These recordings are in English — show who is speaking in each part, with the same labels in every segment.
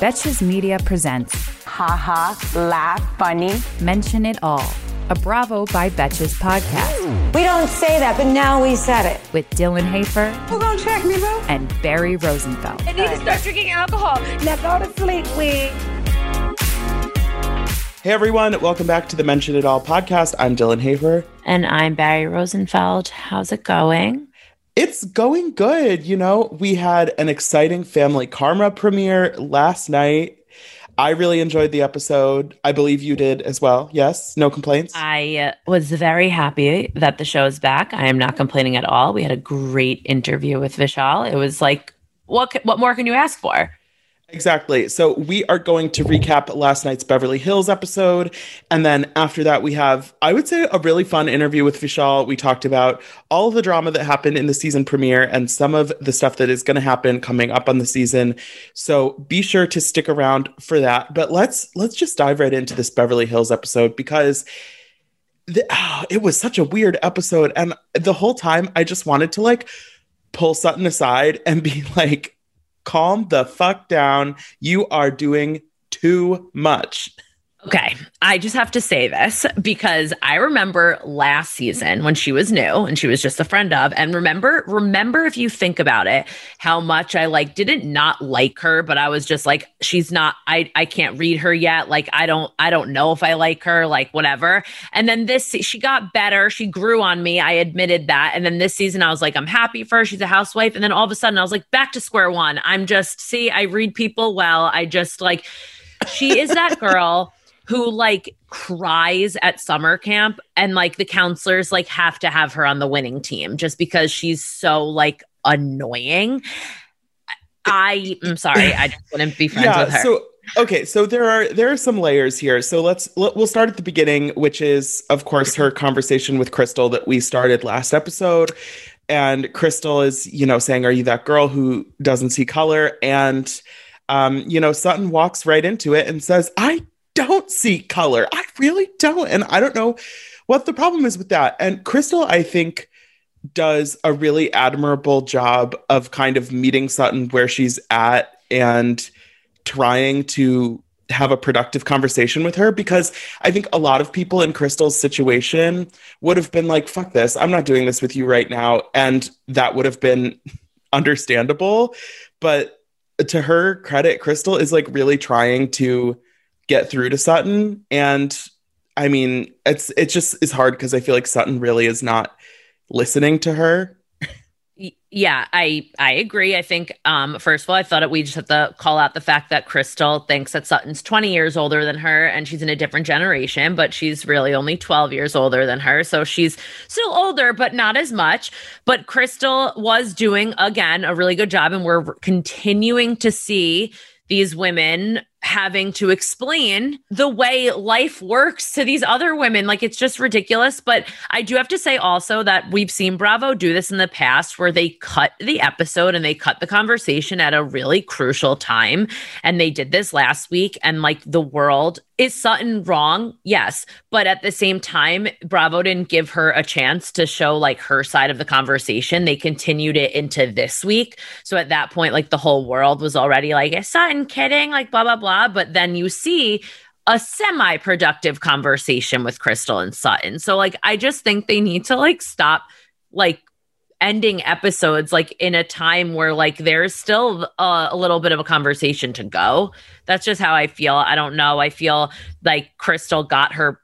Speaker 1: Betches Media presents
Speaker 2: Ha Ha, laugh, funny.
Speaker 1: Mention It All, a Bravo by Betches podcast
Speaker 2: We don't say that, but now we said it.
Speaker 1: with Dylan Hafer
Speaker 2: Who gonna check me, bro?
Speaker 1: and Barry Rosenfeld.
Speaker 2: I need to start drinking alcohol. Now go to sleep, we.
Speaker 3: Hey everyone, welcome back to the Mention It All podcast. I'm Dylan Hafer.
Speaker 4: And I'm Barry Rosenfeld. How's it going?
Speaker 3: It's going good. You know, we had an exciting Family Karma premiere last night. I really enjoyed the episode. I believe you did as well. Yes, no complaints.
Speaker 4: I uh, was very happy that the show is back. I am not complaining at all. We had a great interview with Vishal. It was like, what what more can you ask for?
Speaker 3: Exactly. So we are going to recap last night's Beverly Hills episode. And then after that, we have, I would say, a really fun interview with Vishal. We talked about all the drama that happened in the season premiere and some of the stuff that is going to happen coming up on the season. So be sure to stick around for that. But let's let's just dive right into this Beverly Hills episode because the, ah, it was such a weird episode. And the whole time I just wanted to like pull Sutton aside and be like, calm the fuck down. You are doing too much.
Speaker 4: Okay, I just have to say this because I remember last season when she was new and she was just a friend of and remember remember if you think about it how much I like didn't not like her but I was just like she's not I I can't read her yet. Like I don't I don't know if I like her like whatever. And then this she got better. She grew on me. I admitted that. And then this season I was like I'm happy for her. She's a housewife. And then all of a sudden I was like back to square one. I'm just see I read people well. I just like she is that girl who like cries at summer camp and like the counselors like have to have her on the winning team just because she's so like annoying. I am sorry, I just wouldn't be friends with her.
Speaker 3: So okay, so there are there are some layers here. So let's let, we'll start at the beginning, which is of course her conversation with Crystal that we started last episode. And Crystal is, you know, saying, "Are you that girl who doesn't see color?" And um, you know, Sutton walks right into it and says, "I don't see color. I really don't." And I don't know what the problem is with that. And Crystal, I think, does a really admirable job of kind of meeting Sutton where she's at and trying to have a productive conversation with her because I think a lot of people in Crystal's situation would have been like, fuck this, I'm not doing this with you right now. And that would have been understandable. But to her credit, Crystal is like really trying to get through to Sutton. And I mean, it's it just is hard because I feel like Sutton really is not listening to her.
Speaker 4: Yeah, I I agree. I think um first of all, I thought it, we just have to call out the fact that Crystal thinks that Sutton's 20 years older than her and she's in a different generation, but she's really only 12 years older than her. So she's still older, but not as much. But Crystal was doing again a really good job and we're continuing to see these women having to explain the way life works to these other women. Like it's just ridiculous. But I do have to say also that we've seen Bravo do this in the past where they cut the episode and they cut the conversation at a really crucial time. And they did this last week. And like the world is Sutton wrong? Yes. But at the same time, Bravo didn't give her a chance to show like her side of the conversation. They continued it into this week. So at that point, like the whole world was already like, is Sutton kidding? Like blah, blah, blah. But then you see a semi productive conversation with Crystal and Sutton. So like I just think they need to like stop like ending episodes like in a time where like there's still a, a little bit of a conversation to go. That's just how I feel. I don't know. I feel like Crystal got her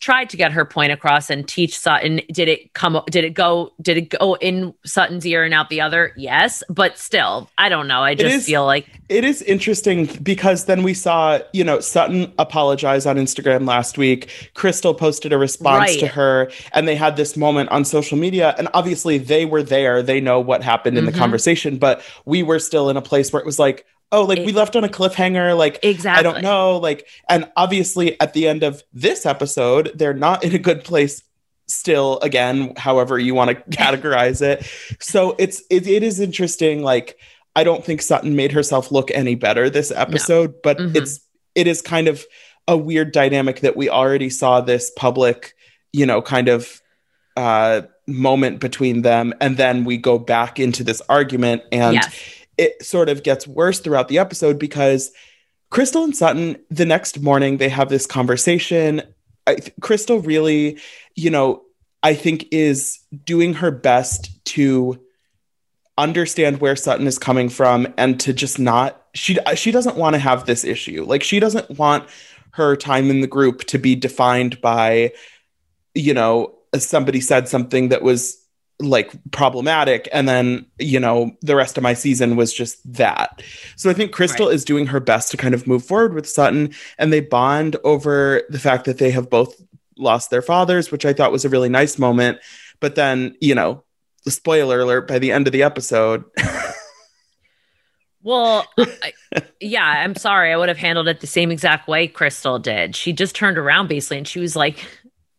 Speaker 4: tried to get her point across and teach Sutton. Did it come? Did it go? Did it go in Sutton's ear and out the other? Yes, but still, I don't know. I just
Speaker 3: is-
Speaker 4: feel like
Speaker 3: It is interesting because then we saw, you know, Sutton apologize on Instagram last week. Crystal posted a response
Speaker 4: Right.
Speaker 3: to her, and they had this moment on social media. And obviously, they were there. They know what happened in the
Speaker 4: Mhm.
Speaker 3: conversation, but we were still in a place where it was like, oh, like
Speaker 4: It-
Speaker 3: we left on a cliffhanger. Like,
Speaker 4: exactly.
Speaker 3: I don't know. Like, and obviously, at the end of this episode, they're not in a good place still again however you want to categorize it so it's it, it is interesting like i don't think sutton made herself look any better this episode but
Speaker 4: Mhm.
Speaker 3: it's it is kind of a weird dynamic that we already saw this public you know kind of uh moment between them and then we go back into this argument and
Speaker 4: Yes.
Speaker 3: It sort of gets worse throughout the episode because Crystal and Sutton, the next morning, they have this conversation. I, Crystal really, you know, I think is doing her best to understand where Sutton is coming from and to just not she she doesn't want to have this issue. Like she doesn't want her time in the group to be defined by you know somebody said something that was like problematic and then you know the rest of my season was just that so i think crystal
Speaker 4: Right.
Speaker 3: is doing her best to kind of move forward with sutton and they bond over the fact that they have both lost their fathers which i thought was a really nice moment but then you know the spoiler alert by the end of the episode
Speaker 4: Well, I, yeah, I'm sorry. I would have handled it the same exact way Crystal did. She just turned around basically and she was like,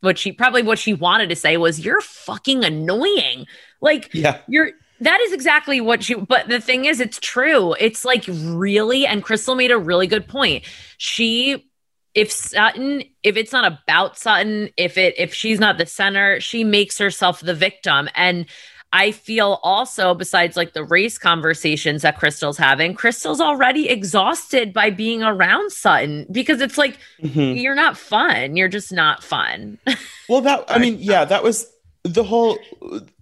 Speaker 4: what she probably what she wanted to say was, You're fucking annoying. Like,
Speaker 3: yeah.
Speaker 4: you're that is exactly what you but the thing is it's true. It's like really and crystal made a really good point. She if sutton if it's not about sutton if it if she's not the center she makes herself the victim. And i feel also besides like the race conversations that crystal's having crystal's already exhausted by being around sutton because it's like
Speaker 3: Mhm.
Speaker 4: you're not fun you're just not fun
Speaker 3: Well, that I mean, yeah, that was the whole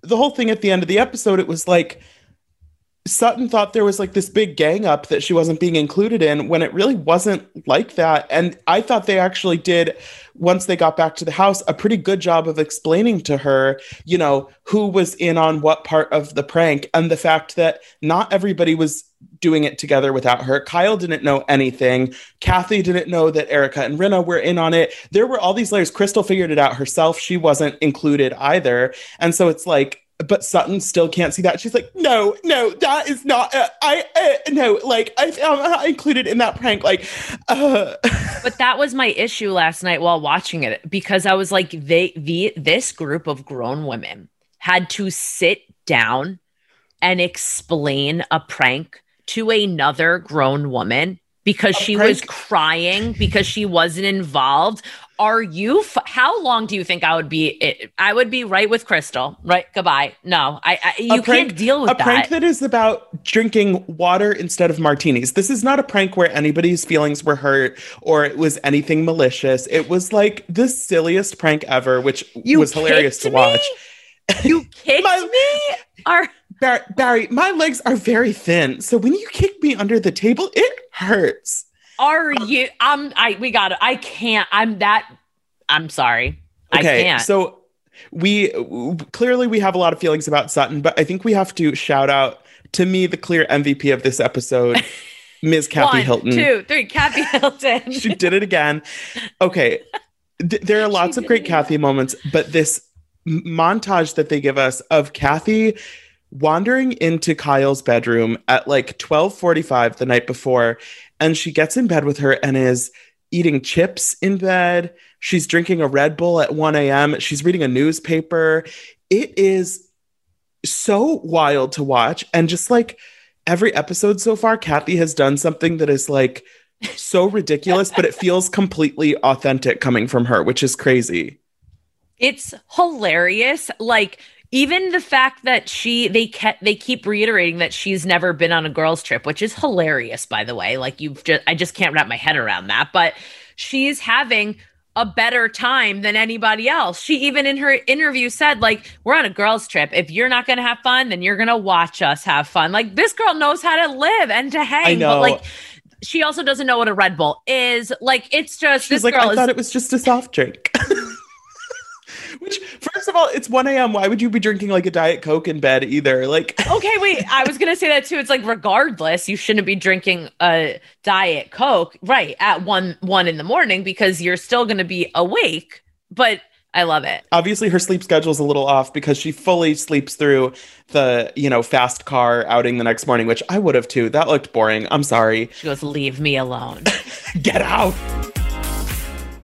Speaker 3: the whole thing at the end of the episode. It was like Sutton thought there was like this big gang up that she wasn't being included in when it really wasn't like that. And I thought they actually did once they got back to the house a pretty good job of explaining to her, you know, who was in on what part of the prank and the fact that not everybody was doing it together without her. Kyle didn't know anything. Kathy didn't know that Erika and Rinna were in on it. There were all these layers. Crystal figured it out herself. She wasn't included either. And so it's like, but Sutton still can't see that. She's like, no, no, that is not. Uh, I uh, no, like I, I'm not included in that prank. Like, uh,
Speaker 4: but that was my issue last night while watching it because I was like, they the this group of grown women had to sit down and explain a prank to another grown woman because she was crying because she wasn't involved. Are you? F- how long do you think I would be? It, I would be right with Crystal. Right? Goodbye. No, I. you
Speaker 3: prank-
Speaker 4: can't deal with
Speaker 3: a prank
Speaker 4: that.
Speaker 3: that is about drinking water instead of martinis. This is not a prank where anybody's feelings were hurt or it was anything malicious. It was like the silliest prank ever, which
Speaker 4: You
Speaker 3: was hilarious to
Speaker 4: kicked
Speaker 3: watch.
Speaker 4: me? You kicked
Speaker 3: My-
Speaker 4: me. Are
Speaker 3: Bar- Barry, my legs are very thin, so when you kick me under the table, it hurts.
Speaker 4: Are you? I'm. I. We got it. I can't. I'm that. I'm sorry. I
Speaker 3: Okay,
Speaker 4: can't.
Speaker 3: so we clearly we have a lot of feelings about Sutton, but I think we have to shout out to me the clear MVP of this episode, Ms. Kathy
Speaker 4: One,
Speaker 3: Hilton.
Speaker 4: two, three. Kathy Hilton.
Speaker 3: she did it again. Okay. Th- there are lots of great Kathy moments, but this m- montage that they give us of Kathy wandering into Kyle's bedroom at like 12:45 the night before and she gets in bed with her and is eating chips in bed. She's drinking a Red Bull at 1 a.m. She's reading a newspaper. It is so wild to watch. And just like every episode so far, Kathy has done something that is like so ridiculous, but it feels completely authentic coming from her, which is crazy.
Speaker 4: it's hilarious. Like even the fact that she they kept they keep reiterating that she's never been on a girls trip, which is hilarious, by the way. Like you've just I just can't wrap my head around that. But she's having a better time than anybody else. She even in her interview said, like, we're on a girls' trip. If you're not gonna have fun, then you're gonna watch us have fun. Like this girl knows how to live and to hang.
Speaker 3: know.
Speaker 4: But like she also doesn't know what a Red Bull is. Like it's just
Speaker 3: She's
Speaker 4: this
Speaker 3: like,
Speaker 4: girl
Speaker 3: I
Speaker 4: is
Speaker 3: thought it was just a soft drink. Which, first of all, it's 1 a.m. Why would you be drinking like a Diet Coke in bed either? Like,
Speaker 4: okay, wait. I was gonna say that too. It's like regardless, you shouldn't be drinking a Diet Coke right at one one in the morning because you're still gonna be awake. But I love it.
Speaker 3: Obviously, her sleep schedule is a little off because she fully sleeps through the, you know, fast car outing the next morning, which I would have too. That looked boring. I'm sorry.
Speaker 4: She goes, "Leave me alone.
Speaker 3: Get out."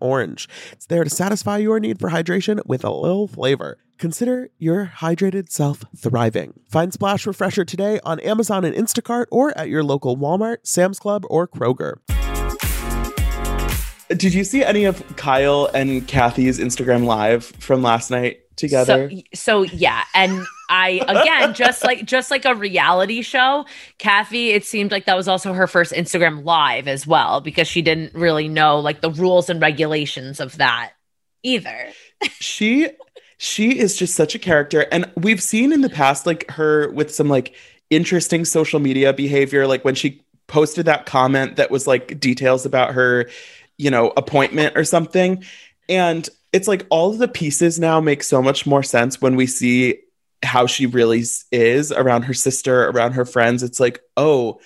Speaker 5: orange. It's there to satisfy your need for hydration with a little flavor. Consider your hydrated self thriving. Find Splash Refresher today on Amazon and Instacart or at your local Walmart, Sam's Club, or Kroger.
Speaker 3: Did you see any of Kyle and Kathy's Instagram live from last night together?
Speaker 4: So, so yeah, and I again just like just like a reality show, Kathy, it seemed like that was also her first Instagram live as well because she didn't really know like the rules and regulations of that either.
Speaker 3: she she is just such a character and we've seen in the past like her with some like interesting social media behavior like when she posted that comment that was like details about her you know, appointment or something. And it's like all of the pieces now make so much more sense when we see how she really is around her sister, around her friends. It's like, oh,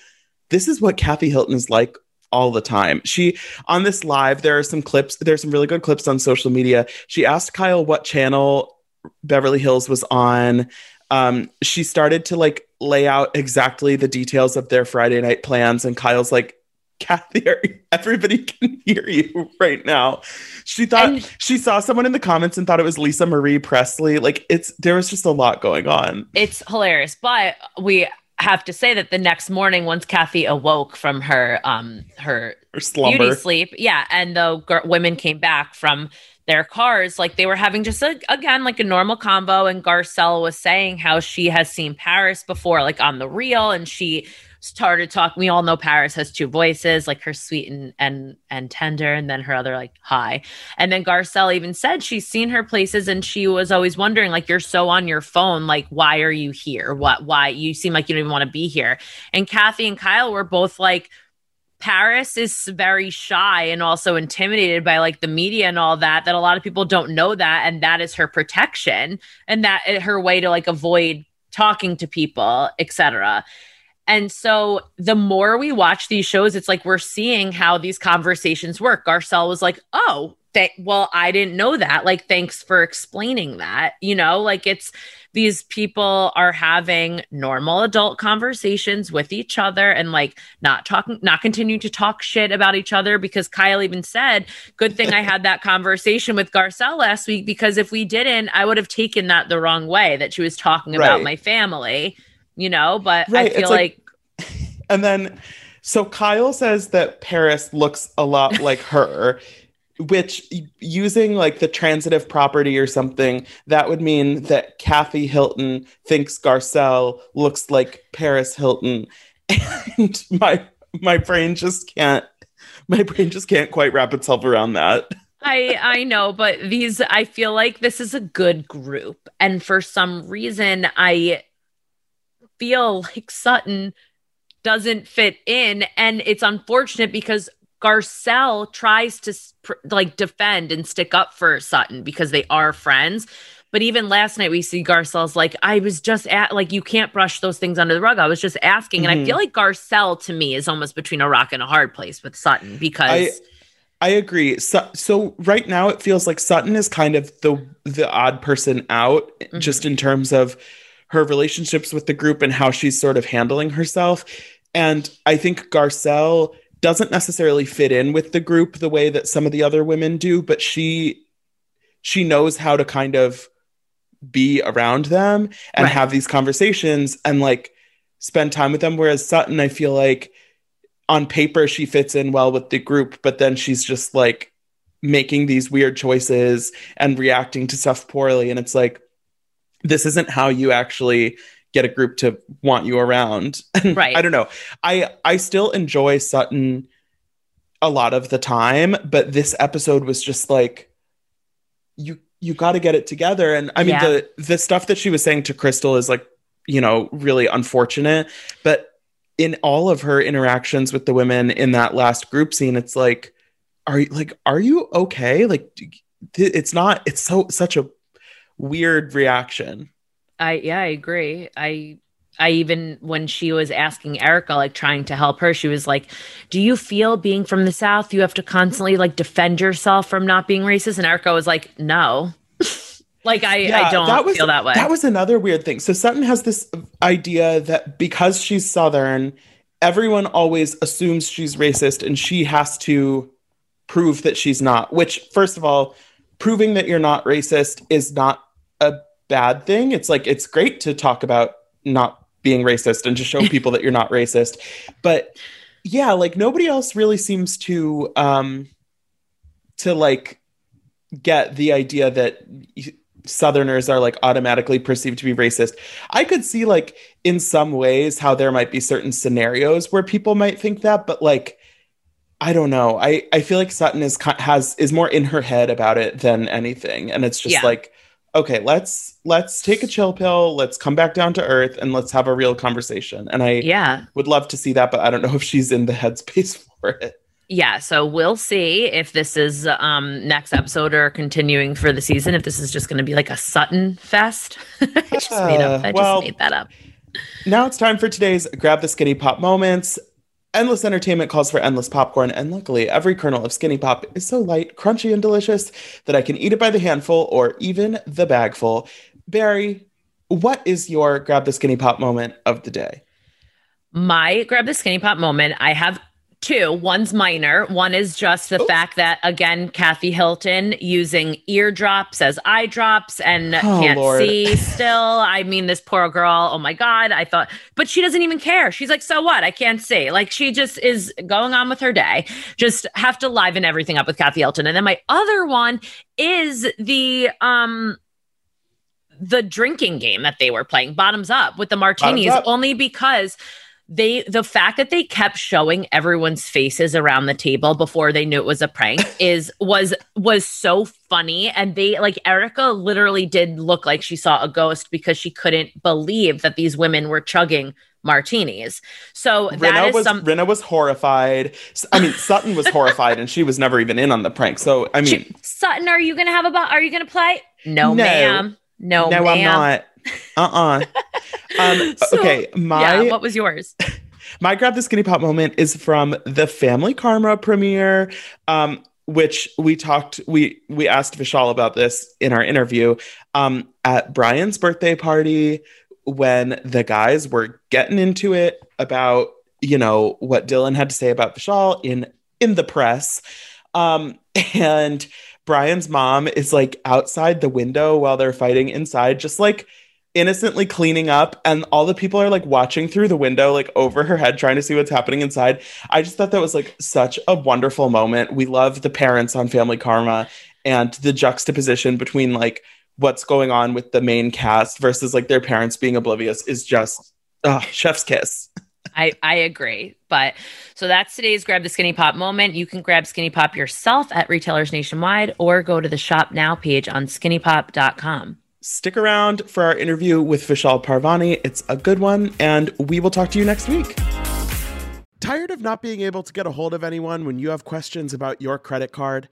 Speaker 3: this is what Kathy Hilton is like all the time. She on this live, there are some clips, there's some really good clips on social media. She asked Kyle what channel Beverly Hills was on. Um, she started to like lay out exactly the details of their Friday night plans, and Kyle's like, Kathy, everybody can hear you right now. She thought and she saw someone in the comments and thought it was Lisa Marie Presley. Like it's there was just a lot going on.
Speaker 4: It's hilarious, but we have to say that the next morning, once Kathy awoke from her um her,
Speaker 3: her slumber.
Speaker 4: beauty sleep, yeah, and the g- women came back from their cars, like they were having just a, again like a normal combo. And Garcelle was saying how she has seen Paris before, like on the real, and she started talking. We all know Paris has two voices, like her sweet and and and tender, and then her other like high. And then Garcelle even said she's seen her places, and she was always wondering, like, you're so on your phone, like, why are you here? What? Why you seem like you don't even want to be here? And Kathy and Kyle were both like. Paris is very shy and also intimidated by like the media and all that that a lot of people don't know that and that is her protection and that eh, her way to like avoid talking to people etc and so the more we watch these shows, it's like we're seeing how these conversations work. Garcelle was like, oh, th- well, I didn't know that. Like, thanks for explaining that. You know, like it's these people are having normal adult conversations with each other and like not talking, not continuing to talk shit about each other because Kyle even said, good thing I had that conversation with Garcelle last week because if we didn't, I would have taken that the wrong way that she was talking about my family you know, but
Speaker 3: Right,
Speaker 4: I feel like,
Speaker 3: like- And then so Kyle says that Paris looks a lot like her, which using like the transitive property or something, that would mean that Kathy Hilton thinks Garcelle looks like Paris Hilton. And my my brain just can't my brain just can't quite wrap itself around that.
Speaker 4: I I know, but these I feel like this is a good group, and for some reason I feel like Sutton doesn't fit in, and it's unfortunate because Garcelle tries to like defend and stick up for Sutton because they are friends. But even last night, we see Garcelle's like, I was just at like, you can't brush those things under the rug. I was just asking. And I
Speaker 3: Mhm.
Speaker 4: feel like Garcelle to me is almost between a rock and a hard place with Sutton because
Speaker 3: I I agree. So, so right now it feels like Sutton is kind of the the odd person out,
Speaker 4: Mm-hmm.
Speaker 3: just in terms of her relationships with the group and how she's sort of handling herself. And I think Garcelle doesn't necessarily fit in with the group the way that some of the other women do, but she she knows how to kind of be around them and
Speaker 4: Right.
Speaker 3: have these conversations and like spend time with them. Whereas Sutton, I feel like on paper she fits in well with the group, but then she's just like making these weird choices and reacting to stuff poorly. And it's like, this isn't how you actually get a group to want you around.
Speaker 4: Right.
Speaker 3: I don't know. I I still enjoy Sutton a lot of the time, but this episode was just like you you got to get it together and I mean
Speaker 4: Yeah.
Speaker 3: the the stuff that she was saying to Crystal is like, you know, really unfortunate, but in all of her interactions with the women in that last group scene, it's like are you like are you okay? Like it's not it's so such a weird reaction.
Speaker 4: I yeah, I agree. I I even when she was asking Erika, like trying to help her, she was like, Do you feel being from the South, you have to constantly like defend yourself from not being racist? And Erika was like, No. like I, I don't feel that way.
Speaker 3: That was another weird thing. So Sutton has this idea that because she's Southern, everyone always assumes she's racist and she has to prove that she's not, which, first of all, proving that you're not racist is not bad thing. It's like, it's great to talk about not being racist and to show people that you're not racist. But yeah, like nobody else really seems to, um, to like get the idea that Southerners are like automatically perceived to be racist. I could see like in some ways how there might be certain scenarios where people might think that, but like I don't know. I I feel like Sutton is has is more in her head about it than anything, and it's just
Speaker 4: Yeah.
Speaker 3: like okay, let's let's take a chill pill, let's come back down to earth, and let's have a real conversation. And I
Speaker 4: yeah.
Speaker 3: would love to see that, but I don't know if she's in the headspace for it.
Speaker 4: Yeah, so we'll see if this is um next episode or continuing for the season. If this is just going to be like a Sutton fest. I just made up. I
Speaker 3: well,
Speaker 4: just made that up.
Speaker 3: Now it's time for today's Grab the Skinny Pop moments. Endless entertainment calls for endless popcorn, and luckily, every kernel of Skinny Pop is so light, crunchy, and delicious that I can eat it by the handful or even the bagful. Barry, what is your Grab the Skinny Pop moment of the day?
Speaker 4: My grab the skinny pop moment. I have two. One's minor. One is just the
Speaker 3: Oops.
Speaker 4: fact that again, Kathy Hilton using eardrops as eye drops and
Speaker 3: Oh,
Speaker 4: can't
Speaker 3: Lord.
Speaker 4: see still. I mean, this poor girl. Oh my God. I thought, but she doesn't even care. She's like, so what? I can't see. Like she just is going on with her day. Just have to liven everything up with Kathy Hilton. And then my other one is the um the drinking game that they were playing bottoms up with the martinis only because they the fact that they kept showing everyone's faces around the table before they knew it was a prank is was was so funny and they like Erika literally did look like she saw a ghost because she couldn't believe that these women were chugging martinis. So that is
Speaker 3: was
Speaker 4: some
Speaker 3: was horrified. I mean, Sutton was horrified, and she was never even in on the prank. So I mean,
Speaker 4: She- Sutton, are you gonna have a bo- are you gonna play? No,
Speaker 3: No.
Speaker 4: ma'am. No,
Speaker 3: no,
Speaker 4: ma'am.
Speaker 3: I'm not. Uh uh Um,
Speaker 4: So,
Speaker 3: okay, my
Speaker 4: yeah, what was yours?
Speaker 3: My grab the skinny pop moment is from the Family Karma premiere, um, which we talked. We we asked Vishal about this in our interview um, at Brian's birthday party when the guys were getting into it about you know what Dylan had to say about Vishal in in the press, um, and Brian's mom is like outside the window while they're fighting inside, just like innocently cleaning up and all the people are like watching through the window like over her head trying to see what's happening inside i just thought that was like such a wonderful moment we love the parents on family karma and the juxtaposition between like what's going on with the main cast versus like their parents being oblivious is just uh, chef's kiss
Speaker 4: I, I agree. But so that's today's Grab the Skinny Pop moment. You can grab Skinny Pop yourself at retailers nationwide or go to the shop now page on skinnypop.com.
Speaker 3: stick around for our interview with vishal parwani it's a good one and we will talk to you next week
Speaker 5: Tired of not being able to get a hold of anyone when you have questions about your credit card?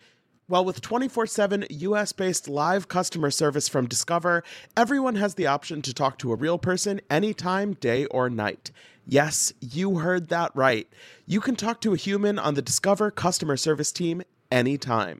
Speaker 5: Well, with 24 7 US based live customer service from Discover, everyone has the option to talk to a real person anytime, day or night. Yes, you heard that right. You can talk to a human on the Discover customer service team anytime.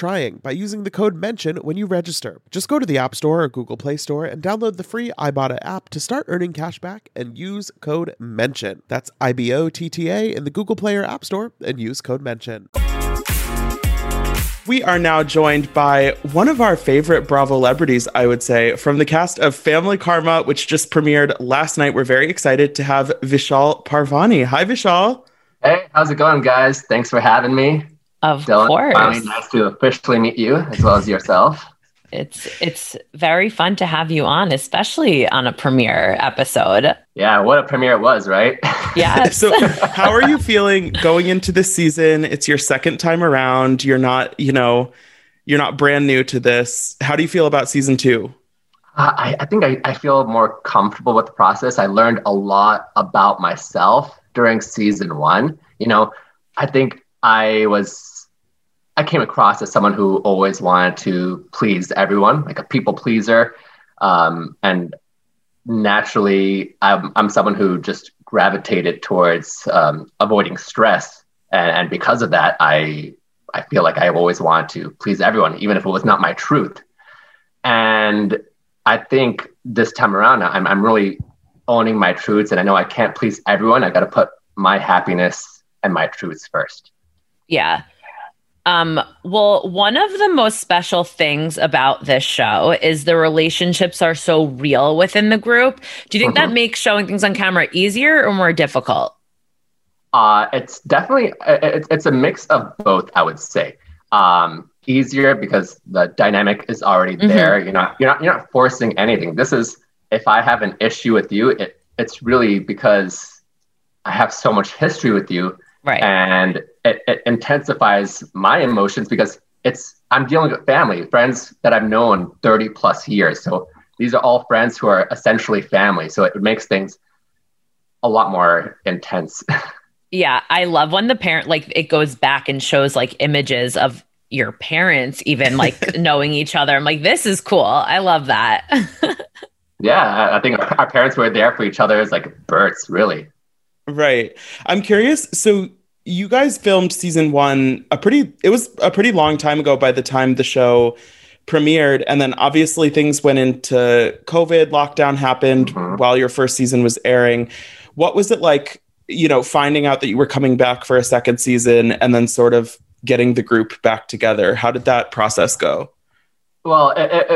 Speaker 5: trying by using the code MENTION when you register. Just go to the App Store or Google Play Store and download the free Ibotta app to start earning cash back and use code MENTION. That's I B O T T A in the Google Play or App Store and use code MENTION.
Speaker 3: We are now joined by one of our favorite Bravo celebrities, I would say, from the cast of Family Karma, which just premiered last night. We're very excited to have Vishal Parwani. Hi, Vishal.
Speaker 6: Hey, how's it going, guys? Thanks for having me.
Speaker 4: Of
Speaker 6: Dylan,
Speaker 4: course.
Speaker 6: finally nice to officially meet you as well as yourself.
Speaker 4: It's it's very fun to have you on, especially on a premiere episode.
Speaker 6: Yeah, what a premiere it was, right?
Speaker 4: Yeah.
Speaker 3: So, how are you feeling going into this season? It's your second time around. You're not, you know, you're not brand new to this. How do you feel about season two?
Speaker 6: Uh, I, I think I, I feel more comfortable with the process. I learned a lot about myself during season one. You know, I think I was, I came across as someone who always wanted to please everyone, like a people pleaser. Um, and naturally, I'm, I'm someone who just gravitated towards um, avoiding stress. And, and because of that, I, I feel like I've always wanted to please everyone, even if it was not my truth. And I think this time around, I'm, I'm really owning my truths. And I know I can't please everyone. I got to put my happiness and my truths first.
Speaker 4: Yeah. Um, well, one of the most special things about this show is the relationships are so real within the group. Do you think that
Speaker 6: Mhm.
Speaker 4: makes showing things on camera easier or more difficult?
Speaker 6: Uh, it's definitely it's, it's a mix of both. I would say um, easier because the dynamic is already
Speaker 4: Mhm.
Speaker 6: there. You're not you're not you're not forcing anything. This is if I have an issue with you, it, it's really because I have so much history with you,
Speaker 4: Right.
Speaker 6: and it, it intensifies my emotions because it's I'm dealing with family, friends that I've known 30 plus years. So these are all friends who are essentially family. So it makes things a lot more intense.
Speaker 4: Yeah, I love when the parent like it goes back and shows like images of your parents even like knowing each other. I'm like, this is cool. I love that.
Speaker 6: yeah, I- I think our parents were there for each other as like births, really.
Speaker 3: Right. I'm curious. So you guys filmed season one a pretty it was a pretty long time ago by the time the show premiered. And then obviously things went into covid lockdown happened
Speaker 6: Mhm.
Speaker 3: while your first season was airing. What was it like you know finding out that you were coming back for a second season and then sort of getting the group back together? How did that process go?
Speaker 6: Well, it, it,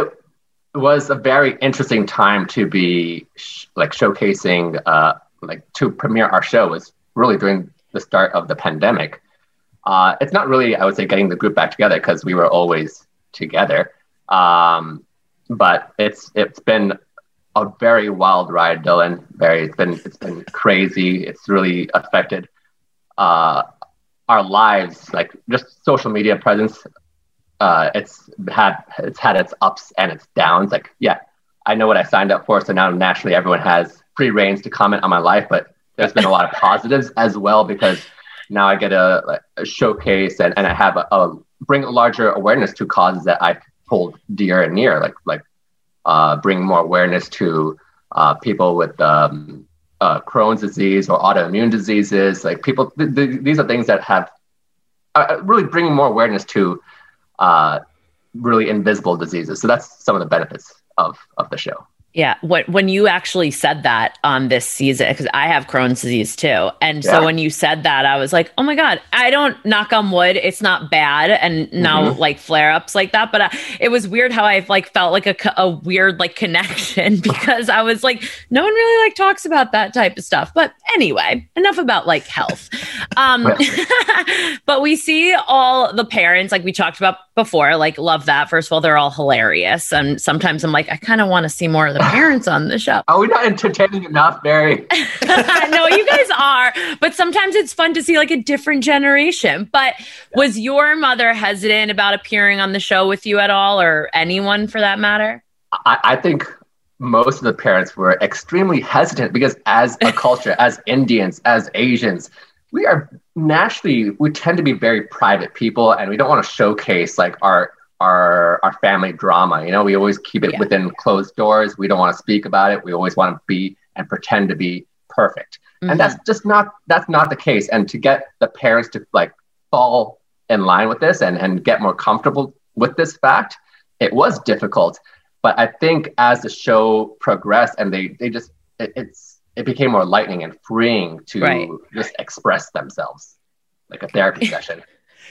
Speaker 6: it was a very interesting time to be sh- like showcasing, uh, like to premiere our show was really during the start of the pandemic. Uh, it's not really, I would say, getting the group back together because we were always together. Um, but it's it's been a very wild ride, Dylan. Very, it's been it's been crazy. It's really affected uh, our lives, like just social media presence uh, it's had it's had its ups and its downs. Like, yeah, I know what I signed up for, so now naturally everyone has free reigns to comment on my life. But there's been a lot of positives as well because now I get a, a showcase and, and I have a, a bring a larger awareness to causes that I hold dear and near, like like uh, bring more awareness to uh, people with um, uh, Crohn's disease or autoimmune diseases. Like people, th- th- these are things that have uh, really bringing more awareness to uh, really invisible diseases. So that's some of the benefits of of the show.
Speaker 4: Yeah, what when you actually said that on this season, because I have Crohn's disease too, and
Speaker 6: Yeah.
Speaker 4: so when you said that, I was like, oh my god, I don't knock on wood, it's not bad, and now
Speaker 6: Mm-hmm.
Speaker 4: like flare ups like that, but uh, it was weird how I like felt like a, a weird like connection because I was like, no one really like talks about that type of stuff. But anyway, enough about like health. Um, but we see all the parents like we talked about before, like love that. First of all, they're all hilarious, and sometimes I'm like, I kind of want to see more of the parents on the show.
Speaker 6: Are we not entertaining enough, Barry?
Speaker 4: no, you guys are, but sometimes it's fun to see like a different generation. But was your mother hesitant about appearing on the show with you at all, or anyone for that matter?
Speaker 6: I, I think most of the parents were extremely hesitant because as a culture, as Indians, as Asians, we are naturally we tend to be very private people and we don't want to showcase like our our our family drama. You know, we always keep it
Speaker 4: Yeah.
Speaker 6: within closed doors. We don't want to speak about it. We always want to be and pretend to be perfect.
Speaker 4: Mhm.
Speaker 6: And that's just not that's not the case. And to get the parents to like fall in line with this and, and get more comfortable with this fact, it was difficult. But I think as the show progressed and they they just it, it's it became more lightning and freeing to
Speaker 4: Right.
Speaker 6: just express themselves like a therapy session.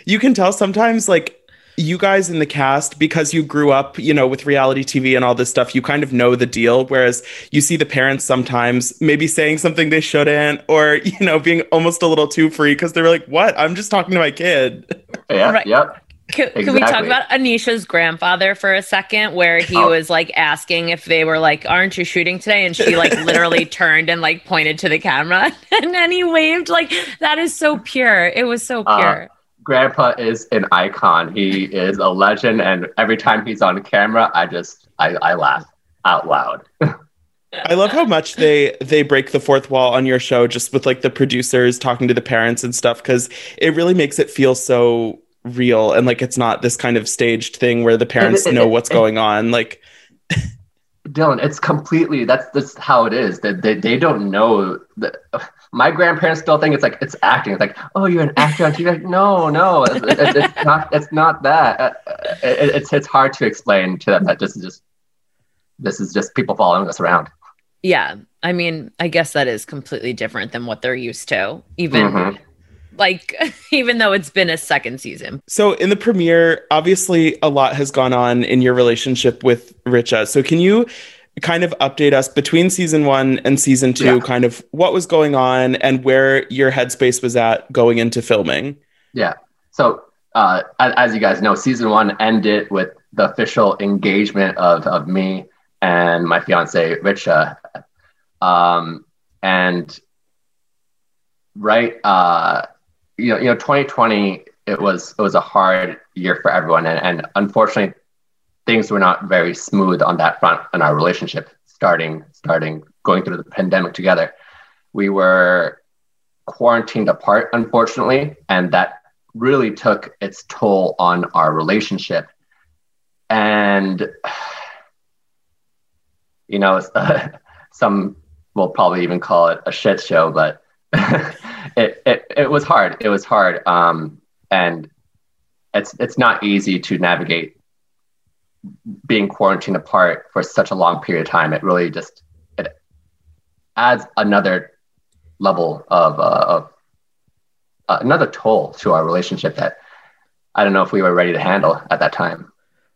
Speaker 3: You can tell sometimes, like, you guys in the cast, because you grew up, you know, with reality TV and all this stuff, you kind of know the deal. Whereas you see the parents sometimes maybe saying something they shouldn't, or, you know, being almost a little too free because they're like, what? I'm just talking to my kid.
Speaker 6: Yeah,
Speaker 4: Right.
Speaker 6: yep.
Speaker 4: Can, can we talk about Anisha's grandfather for a second, where he
Speaker 6: Oh.
Speaker 4: was like asking if they were like, "Aren't you shooting today?" And she like literally turned and like pointed to the camera, and then he waved. Like that is so pure. It was so
Speaker 6: Uh,
Speaker 4: pure.
Speaker 6: Grandpa is an icon. He is a legend, and every time he's on camera, I just I, I laugh out loud.
Speaker 3: I love how much they they break the fourth wall on your show just with like the producers talking to the parents and stuff because it really makes it feel so real and like it's not this kind of staged thing where the parents
Speaker 6: it-
Speaker 3: know
Speaker 6: it-
Speaker 3: what's
Speaker 6: it-
Speaker 3: going on like
Speaker 6: Dylan, it's completely that's that's how it is. That they, they don't know that my grandparents still think it's like it's acting. It's like, oh, you're an actor on TV. Like, no, no, it- it- it's not. It's not that. Uh, it- it's it's hard to explain to them that this is just this is just people following us around.
Speaker 4: Yeah, I mean, I guess that is completely different than what they're used to. Even
Speaker 6: Mhm.
Speaker 4: Like, even though it's been a second season.
Speaker 3: so in the premiere obviously a lot has gone on in your relationship with Richa so can you kind of update us between season 1 and season 2
Speaker 6: Yeah.
Speaker 3: kind of what was going on and where your headspace was at going into filming
Speaker 6: Yeah. So uh, as, as you guys know, season one ended with the official engagement of, of me and my fiance Richa. Um, and right, uh, you know, you know, 2020 it was it was a hard year for everyone, and, and unfortunately, things were not very smooth on that front in our relationship. Starting starting going through the pandemic together, we were quarantined apart, unfortunately, and that really took its toll on our relationship. And, you know, some will probably even call it a shit show, but it, it, it was hard. It was hard. Um, and it's, it's not easy to navigate being quarantined apart for such a long period of time. It really just, it adds another level of, uh, of uh, another toll to our relationship that I don't know if we were ready to handle at that time.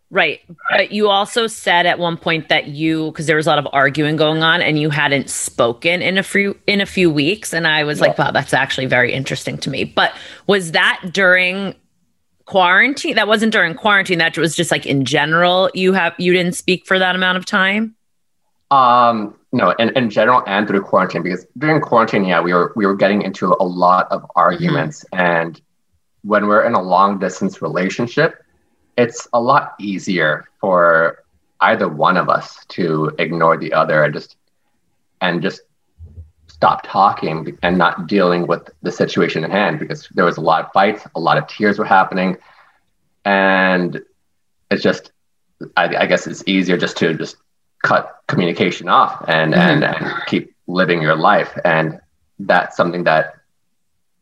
Speaker 4: Right. But you also said at one point that you because there was a lot of arguing going on and you hadn't spoken in a few in a few weeks and I was like, wow, that's actually very interesting to me. But was that during quarantine? That wasn't during quarantine. That was just like in general you have you didn't speak for that amount of time?
Speaker 6: Um, no, in, in general and through quarantine, because during quarantine, yeah, we were we were getting into a lot of arguments, and when we're in a long distance relationship, it's a lot easier for either one of us to ignore the other and just and just stop talking and not dealing with the situation at hand because there was a lot of fights, a lot of tears were happening, and it's just I, I guess it's easier just to just cut communication off and, mm-hmm. and and keep living your life. And that's something that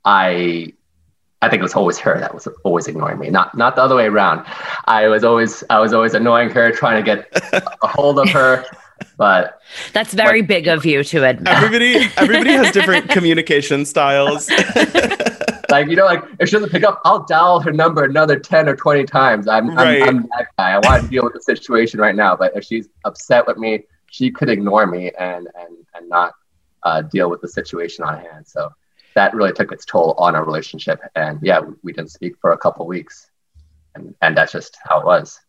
Speaker 6: i i think it was always her that was always ignoring me not not the other way around i was always i was always annoying her trying to get a hold of her but
Speaker 4: That's very big of you to admit.
Speaker 3: Everybody, everybody has different communication styles.
Speaker 6: like you know, like if she doesn't pick up, I'll dial her number another ten or twenty times. I'm,
Speaker 3: Right.
Speaker 6: I'm, I'm that guy. I want to deal with the situation right now. But if she's upset with me, she could ignore me and and and not uh, deal with the situation on hand. So that really took its toll on our relationship. And yeah, we, we didn't speak for a couple weeks, and and that's just how it was.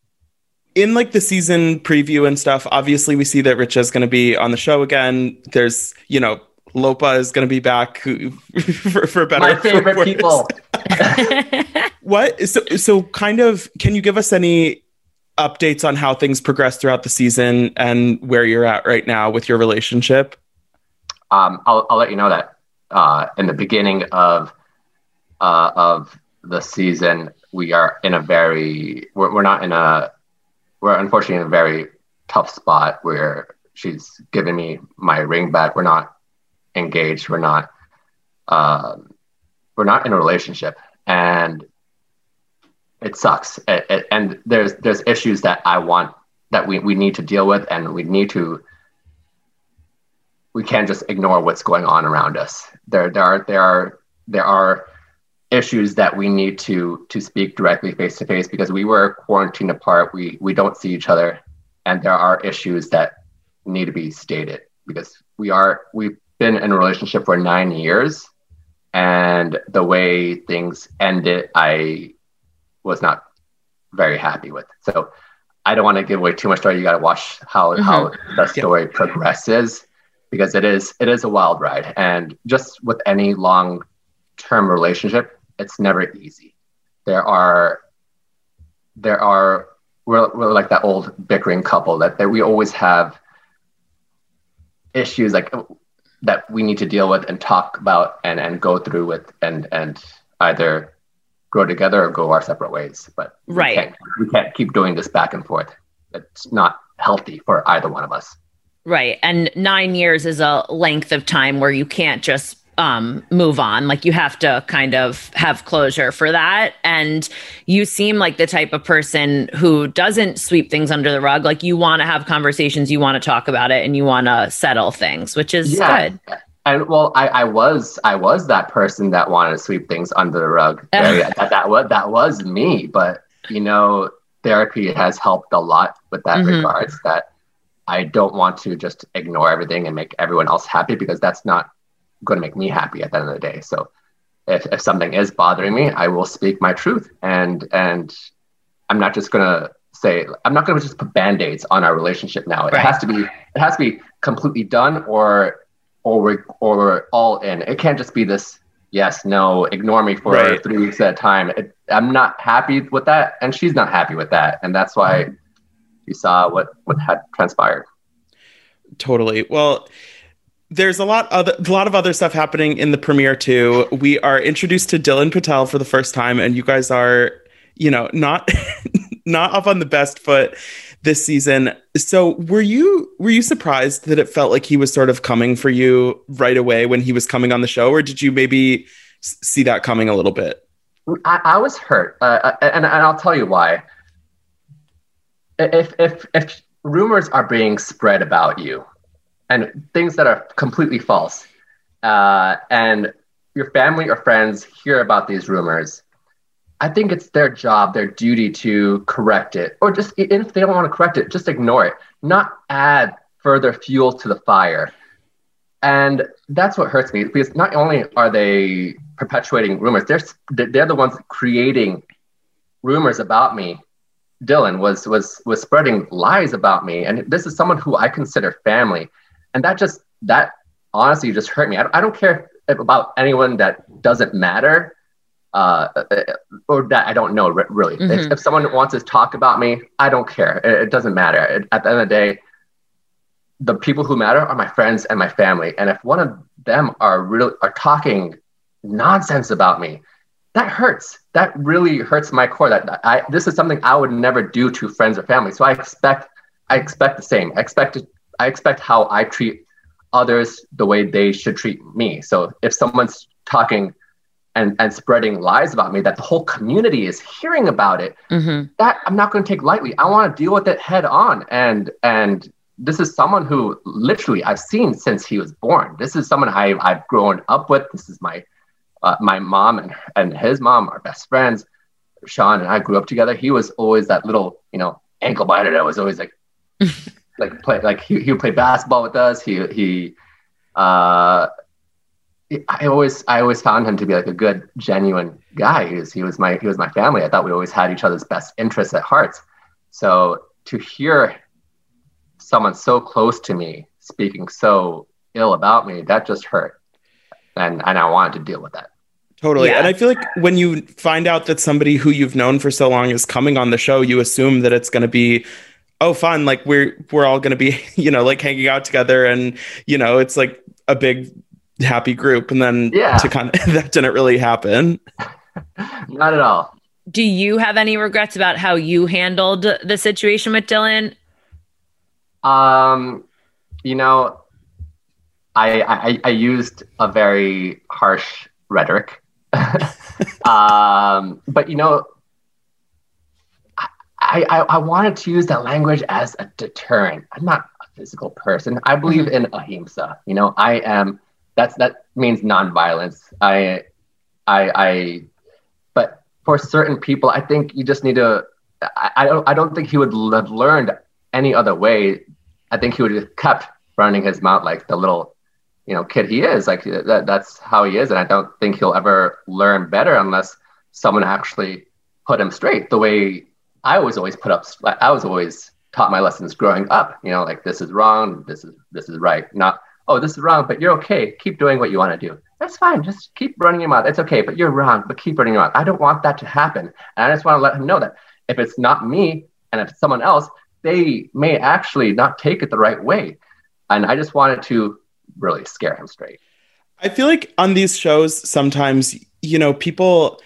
Speaker 3: in like the season preview and stuff, obviously we see that Richa is going to be on the show again. There's, you know, Lopa is going to be back for, for better.
Speaker 6: My
Speaker 3: or for
Speaker 6: favorite people.
Speaker 3: What? So, so kind of, can you give us any updates on how things progress throughout the season and where you're at right now with your relationship?
Speaker 6: um, I'll, I'll let you know that uh, in the beginning of uh, of the season, we are in a very we're, we're not in a we're unfortunately in a very tough spot where she's given me my ring back. We're not engaged. We're not um, we're not in a relationship, and it sucks. It, it, and there's there's issues that I want that we, we need to deal with, and we need to we can't just ignore what's going on around us. There, there are there are there are issues that we need to to speak directly face to face because we were quarantined apart. We we don't see each other, and there are issues that need to be stated because we are we've been in a relationship for nine years, and the way things ended, I was not very happy with. So I don't want to give away too much story. You got to watch how how mm-hmm. the story progresses because it is it is a wild ride. And just with any long term relationship it's never easy. There are there are we're, we're like that old bickering couple that, that we always have issues like that we need to deal with and talk about and and go through with and and either grow together or go our separate ways. But
Speaker 4: Right.
Speaker 6: we can't, we can't keep doing this back and forth. It's not healthy for either one of us
Speaker 4: Right. And nine years is a length of time where you can't just um, move on. Like you have to kind of have closure for that. And you seem like the type of person who doesn't sweep things under the rug. Like you want to have conversations, you want to talk about it, and you want to settle things, which is good.
Speaker 6: And well, I, I was I was that person that wanted to sweep things under the rug. That, that was that was me. But you know, therapy has helped a lot with that
Speaker 4: Mhm.
Speaker 6: regards. That I don't want to just ignore everything and make everyone else happy because that's not going to make me happy at the end of the day. So if, if something is bothering me, I will speak my truth and and I'm not just gonna say I'm not gonna just put band-aids on our relationship now. It
Speaker 4: Right.
Speaker 6: has to be it has to be completely done or or we're or we're all in. It can't just be this yes, no, ignore me for
Speaker 3: Right.
Speaker 6: three weeks at a time. It, I'm not happy with that, and she's not happy with that, and that's why mm-hmm. You saw what what had transpired.
Speaker 3: Totally. Well, there's a lot other a lot of other stuff happening in the premiere too. We are introduced to Dylan Patel for the first time, and you guys are, you know, not not up on the best foot this season. So were you were you surprised that it felt like he was sort of coming for you right away when he was coming on the show, or did you maybe see that coming a little bit?
Speaker 6: I, I was hurt, uh, and, and I'll tell you why. If if if rumors are being spread about you, and things that are completely false, uh, and your family or friends hear about these rumors, I think it's their job, their duty to correct it, or just if they don't want to correct it, just ignore it, not add further fuel to the fire. And that's what hurts me because not only are they perpetuating rumors, they're they're the ones creating rumors about me. Dylan was was was spreading lies about me, and this is someone who I consider family, and that just that honestly just hurt me. I don't, I don't care if, about anyone that doesn't matter, uh, or that I don't know really. If,
Speaker 4: Mhm.
Speaker 6: if someone wants to talk about me, I don't care. It, it doesn't matter. It- at the end of the day, the people who matter are my friends and my family. And if one of them are really are talking nonsense about me, that hurts. That really hurts my core. That I this is something I would never do to friends or family. So I expect I expect the same. I expect I expect how I treat others the way they should treat me. So if someone's talking and and spreading lies about me that the whole community is hearing about it,
Speaker 4: hmm
Speaker 6: that I'm not going to take lightly. I want to deal with it head on and and this is someone who literally I've seen since he was born. This is someone I, I've grown up with. This is my uh, my mom and, and his mom are best friends. Shaan and I grew up together. He was always that little, you know, ankle biter that was always like, like play, like he, he would play basketball with us. He, he, uh, I always, I always found him to be like a good, genuine guy. He was, he was my, he was my family. I thought we always had each other's best interests at heart. So to hear someone so close to me speaking so ill about me, that just hurt. And, and I wanted to deal with that.
Speaker 3: Totally.
Speaker 4: Yeah.
Speaker 3: And I feel like when you find out that somebody who you've known for so long is coming on the show, you assume that it's going to be oh fun, like we're we're all going to be, you know, like hanging out together and, you know, it's like a big happy group and then
Speaker 6: Yeah.
Speaker 3: to kind of that didn't really happen.
Speaker 6: Not at all.
Speaker 4: Do you have any regrets about how you handled the situation with Dylan?
Speaker 6: Um, you know, I, I I used a very harsh rhetoric, um, but you know, I, I I wanted to use that language as a deterrent. I'm not a physical person. I believe in ahimsa. You know, I am. That's that means nonviolence. I I I. But for certain people, I think you just need to. I, I don't I don't think he would have learned any other way I think he would have kept running his mouth like the little, you know, kid he is. Like that, that's how he is, and I don't think he'll ever learn better unless someone actually put him straight. The way I was always put up, I was always taught my lessons growing up. You know, like this is wrong, this is this is right. Not oh, this is wrong, but you're okay. Keep doing what you want to do. That's fine. Just keep running your mouth. It's okay, but you're wrong. But keep running your mouth. I don't want that to happen, and I just want to let him know that if it's not me and if it's someone else, they may actually not take it the right way. And I just wanted to really scare him straight.
Speaker 3: I feel like on these shows, sometimes, you know, people,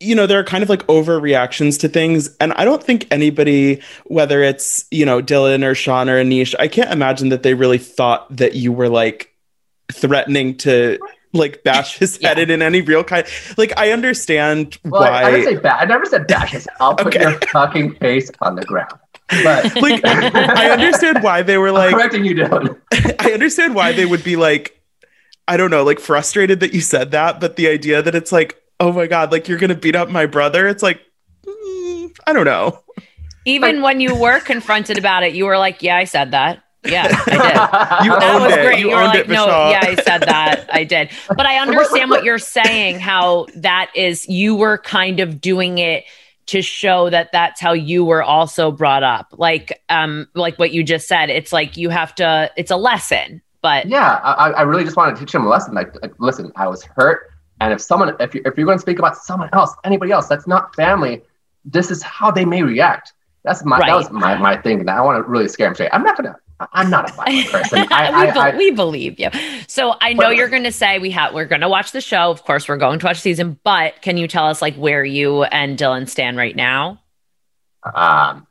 Speaker 3: you know, there are kind of like overreactions to things. And I don't think anybody, whether it's, you know, Dylan or Shaan or Anish, I can't imagine that they really thought that you were like threatening to like bash his head in in any real kind. Like, I understand
Speaker 6: Well, I, I
Speaker 3: why.
Speaker 6: say bad. I never said bash. I said, I'll put
Speaker 3: Okay.
Speaker 6: your fucking face on the ground. But
Speaker 3: like, I understand why they were
Speaker 6: I'm
Speaker 3: like,
Speaker 6: correcting you, Dylan.
Speaker 3: I understand why they would be like, I don't know, like frustrated that you said that, but the idea that it's like, oh my god, like you're gonna beat up my brother, it's like, mm, I don't know.
Speaker 4: Even when you were confronted about it, you were like, "Yeah, I said that. Yeah, I did."
Speaker 3: You
Speaker 4: that
Speaker 3: owned
Speaker 4: was
Speaker 3: it.
Speaker 4: great.
Speaker 3: You
Speaker 4: You, were
Speaker 3: owned
Speaker 4: like,
Speaker 3: it,
Speaker 4: no, yeah, I said that. I did. But I understand what you're saying, how that is, you were kind of doing it to show that that's how you were also brought up. Like, um, like what you just said, it's like you have to, it's a lesson, but
Speaker 6: yeah, I, I really just want to teach him a lesson. Like, like, listen, I was hurt, and if someone, if you if you're going to speak about someone else, anybody else, that's not family. This is how they may react. That's my that was my my thing. And I want to really scare him straight. I'm not gonna. I'm not a violent person.
Speaker 4: we,
Speaker 6: I,
Speaker 4: be-
Speaker 6: I, I,
Speaker 4: we believe you. So I know
Speaker 6: But-
Speaker 4: you're going to say we have we're going to watch the show. Of course, we're going to watch season. But can you tell us like where you and Dylan stand right now?
Speaker 6: um,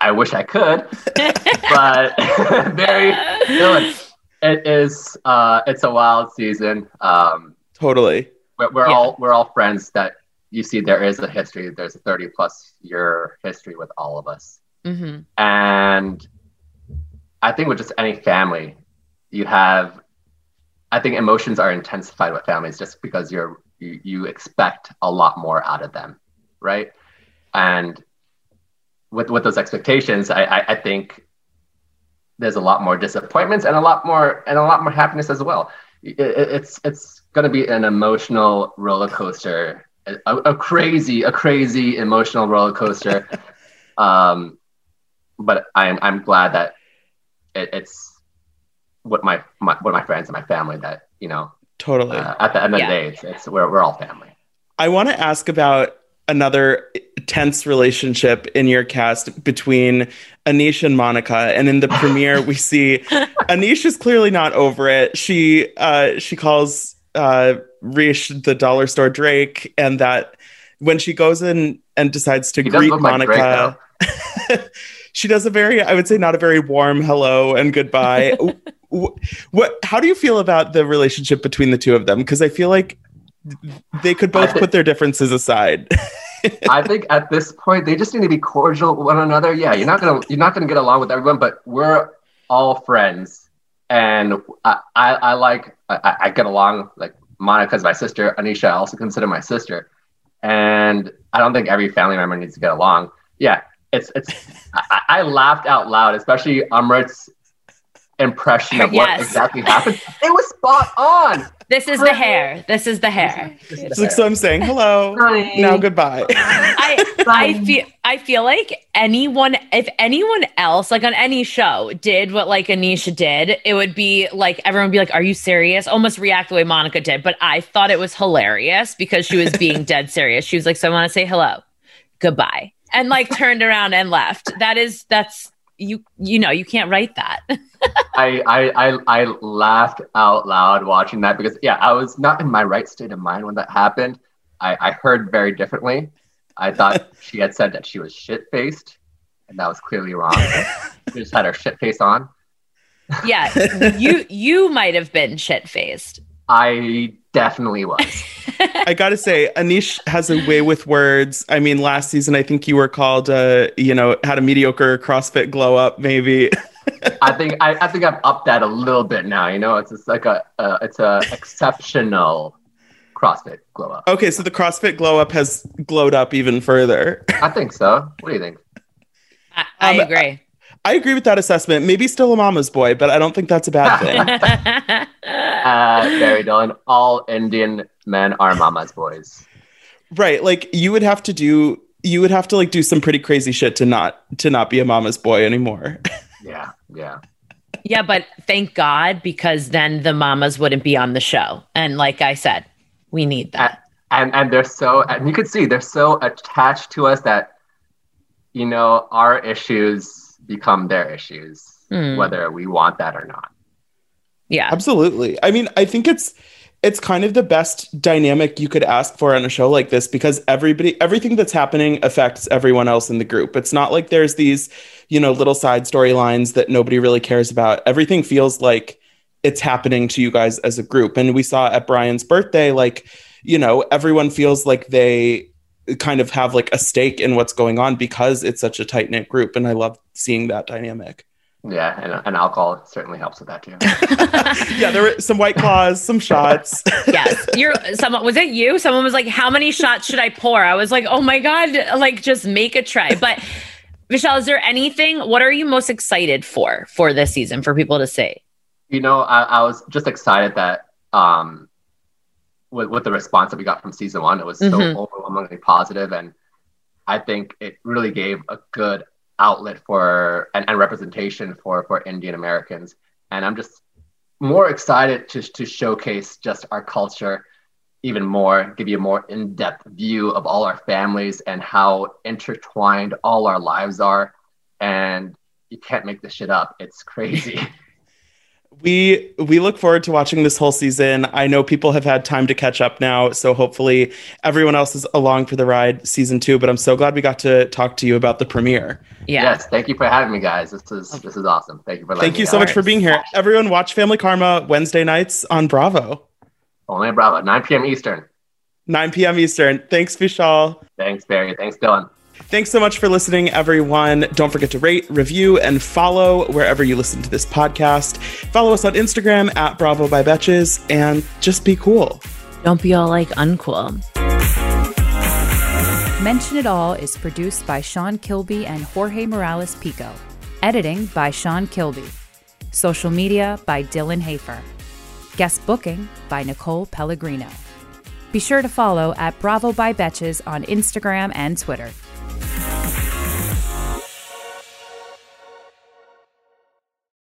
Speaker 6: I wish I could, but very Dylan, it is. Uh, it's a wild season. Um,
Speaker 3: Totally.
Speaker 6: we're, we're
Speaker 4: Yeah.
Speaker 6: all we're all friends. That you see, there is a history. There's a 30 plus year history with all of us.
Speaker 4: hmm
Speaker 6: And I think with just any family, you have, I think emotions are intensified with families just because you're, you, you expect a lot more out of them, right? And with, with those expectations, I, I, I think there's a lot more disappointments and a lot more, and a lot more happiness as well. It, it- it's, it's going to be an emotional roller coaster, a, a crazy, a crazy emotional roller coaster. um, but I'm I'm glad that it, it's what my, my what my friends and my family that you know
Speaker 3: Totally.
Speaker 6: uh, at the end of
Speaker 4: Yeah.
Speaker 6: the day it's, it's we're we're all family.
Speaker 3: I want to ask about another tense relationship in your cast between Anish and Monica. And in the premiere, we see Anish is clearly not over it. She uh, she calls uh, Rish the dollar store Drake, and that when she goes in and decides to
Speaker 6: He
Speaker 3: greet
Speaker 6: look like Drake,
Speaker 3: Monica, she does a very, I would say, not a very warm hello and goodbye. What? How do you feel about the relationship between the two of them? Because I feel like they could both
Speaker 6: I
Speaker 3: put their differences aside.
Speaker 6: I think at this point they just need to be cordial with one another. Yeah, you're not gonna you're not gonna get along with everyone, but we're all friends, and I, I, I like I, I get along like Monica's my sister. Anisha, I also consider my sister, and I don't think every family member needs to get along. Yeah, it's it's. I, I laughed out loud, especially Amrit's impression of what
Speaker 4: Yes.
Speaker 6: exactly happened. It was spot on.
Speaker 4: This is the hair. This is the hair.
Speaker 3: It's like, so I'm saying hello.
Speaker 6: Hi.
Speaker 3: Now goodbye.
Speaker 4: I I feel I feel like anyone if anyone else like on any show did what like Anisha did, it would be like everyone would be like, "Are you serious?" Almost react the way Monica did. But I thought it was hilarious because she was being dead serious. She was like, "So I want to say hello, goodbye," and like turned around and left. That is that's you you know you can't write that.
Speaker 6: I, I I I laughed out loud watching that because yeah, I was not in my right state of mind when that happened. I, I heard very differently. I thought she had said that she was shit faced, and that was clearly wrong. she just had her shit face on.
Speaker 4: yeah, you you might have been shit faced.
Speaker 6: I definitely was.
Speaker 3: I gotta say, Anish has a way with words. I mean, last season I think you were called, uh, you know, had a mediocre CrossFit glow up, maybe.
Speaker 6: I think I, I think I've upped that a little bit now. You know, it's just like a uh, it's a exceptional CrossFit glow up.
Speaker 3: okay, so the CrossFit glow up has glowed up even further.
Speaker 6: I think so. What do you think?
Speaker 4: I, I
Speaker 3: Um,
Speaker 4: agree.
Speaker 3: I agree with that assessment. Maybe still a mama's boy, but I don't think that's a bad thing.
Speaker 6: Uh, very Dylan. All Indian men are mama's boys.
Speaker 3: right. Like you would have to do you would have to like do some pretty crazy shit to not to not be a mama's boy anymore.
Speaker 6: Yeah, yeah.
Speaker 4: Yeah, but thank God because then the mamas wouldn't be on the show. And like I said, we need that.
Speaker 6: and and they're so and you could see they're so attached to us that you know our issues become their issues
Speaker 4: Hmm.
Speaker 6: whether we want that or not
Speaker 4: Yeah.
Speaker 3: Absolutely. I mean, I think it's it's kind of the best dynamic you could ask for on a show like this because everybody everything that's happening affects everyone else in the group. It's not like there's these, you know, little side storylines that nobody really cares about. Everything feels like it's happening to you guys as a group. And we saw at Brian's birthday like, you know, everyone feels like they kind of have like a stake in what's going on because it's such a tight-knit group and I love seeing that dynamic.
Speaker 6: yeah and, and alcohol certainly helps with that too
Speaker 3: Yeah, there were some white claws, some shots.
Speaker 4: yes. You're someone was it you? Someone was like, How many shots should I pour? I was like, Oh my God, like just make a try. But Vishal, is there anything? What are you most excited for for this season for people to see?
Speaker 6: you know I, I was just excited that um with, with the response that we got from season one it was so
Speaker 4: Mhm.
Speaker 6: overwhelmingly positive and i think it really gave a good outlet for and, and representation for for indian americans. And i'm just more excited to, to showcase just our culture even more give you a more in-depth view of all our families and how intertwined all our lives are. And you can't make this shit up. It's crazy
Speaker 3: We we look forward to watching this whole season. I know people have had time to catch up now, so hopefully everyone else is along for the ride season 2, but I'm so glad we got to talk to you about the premiere.
Speaker 4: Yeah.
Speaker 6: Yes, thank you for having me, guys. This is this is awesome. Thank you for
Speaker 3: Thank you
Speaker 6: me
Speaker 3: so
Speaker 6: on.
Speaker 3: much for being here. Everyone watch Family Karma Wednesday nights on Bravo.
Speaker 6: Only at Bravo, 9 p.m. Eastern.
Speaker 3: 9 p.m. Eastern. Thanks, Vishal.
Speaker 6: Thanks, Barry. Thanks, Dylan.
Speaker 3: Thanks so much for listening, everyone. Don't forget to rate, review, and follow wherever you listen to this podcast. Follow us on Instagram at Bravo by Betches, and just be cool.
Speaker 4: Don't be all like uncool.
Speaker 1: Mention It All is produced by Sean Kilby and Jorge Morales Pico. Editing by Sean Kilby. Social media by Dylan Hafer. Guest booking by Nicole Pellegrino. Be sure to follow at Bravo by Betches on Instagram and Twitter. Thank you.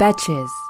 Speaker 1: Betches.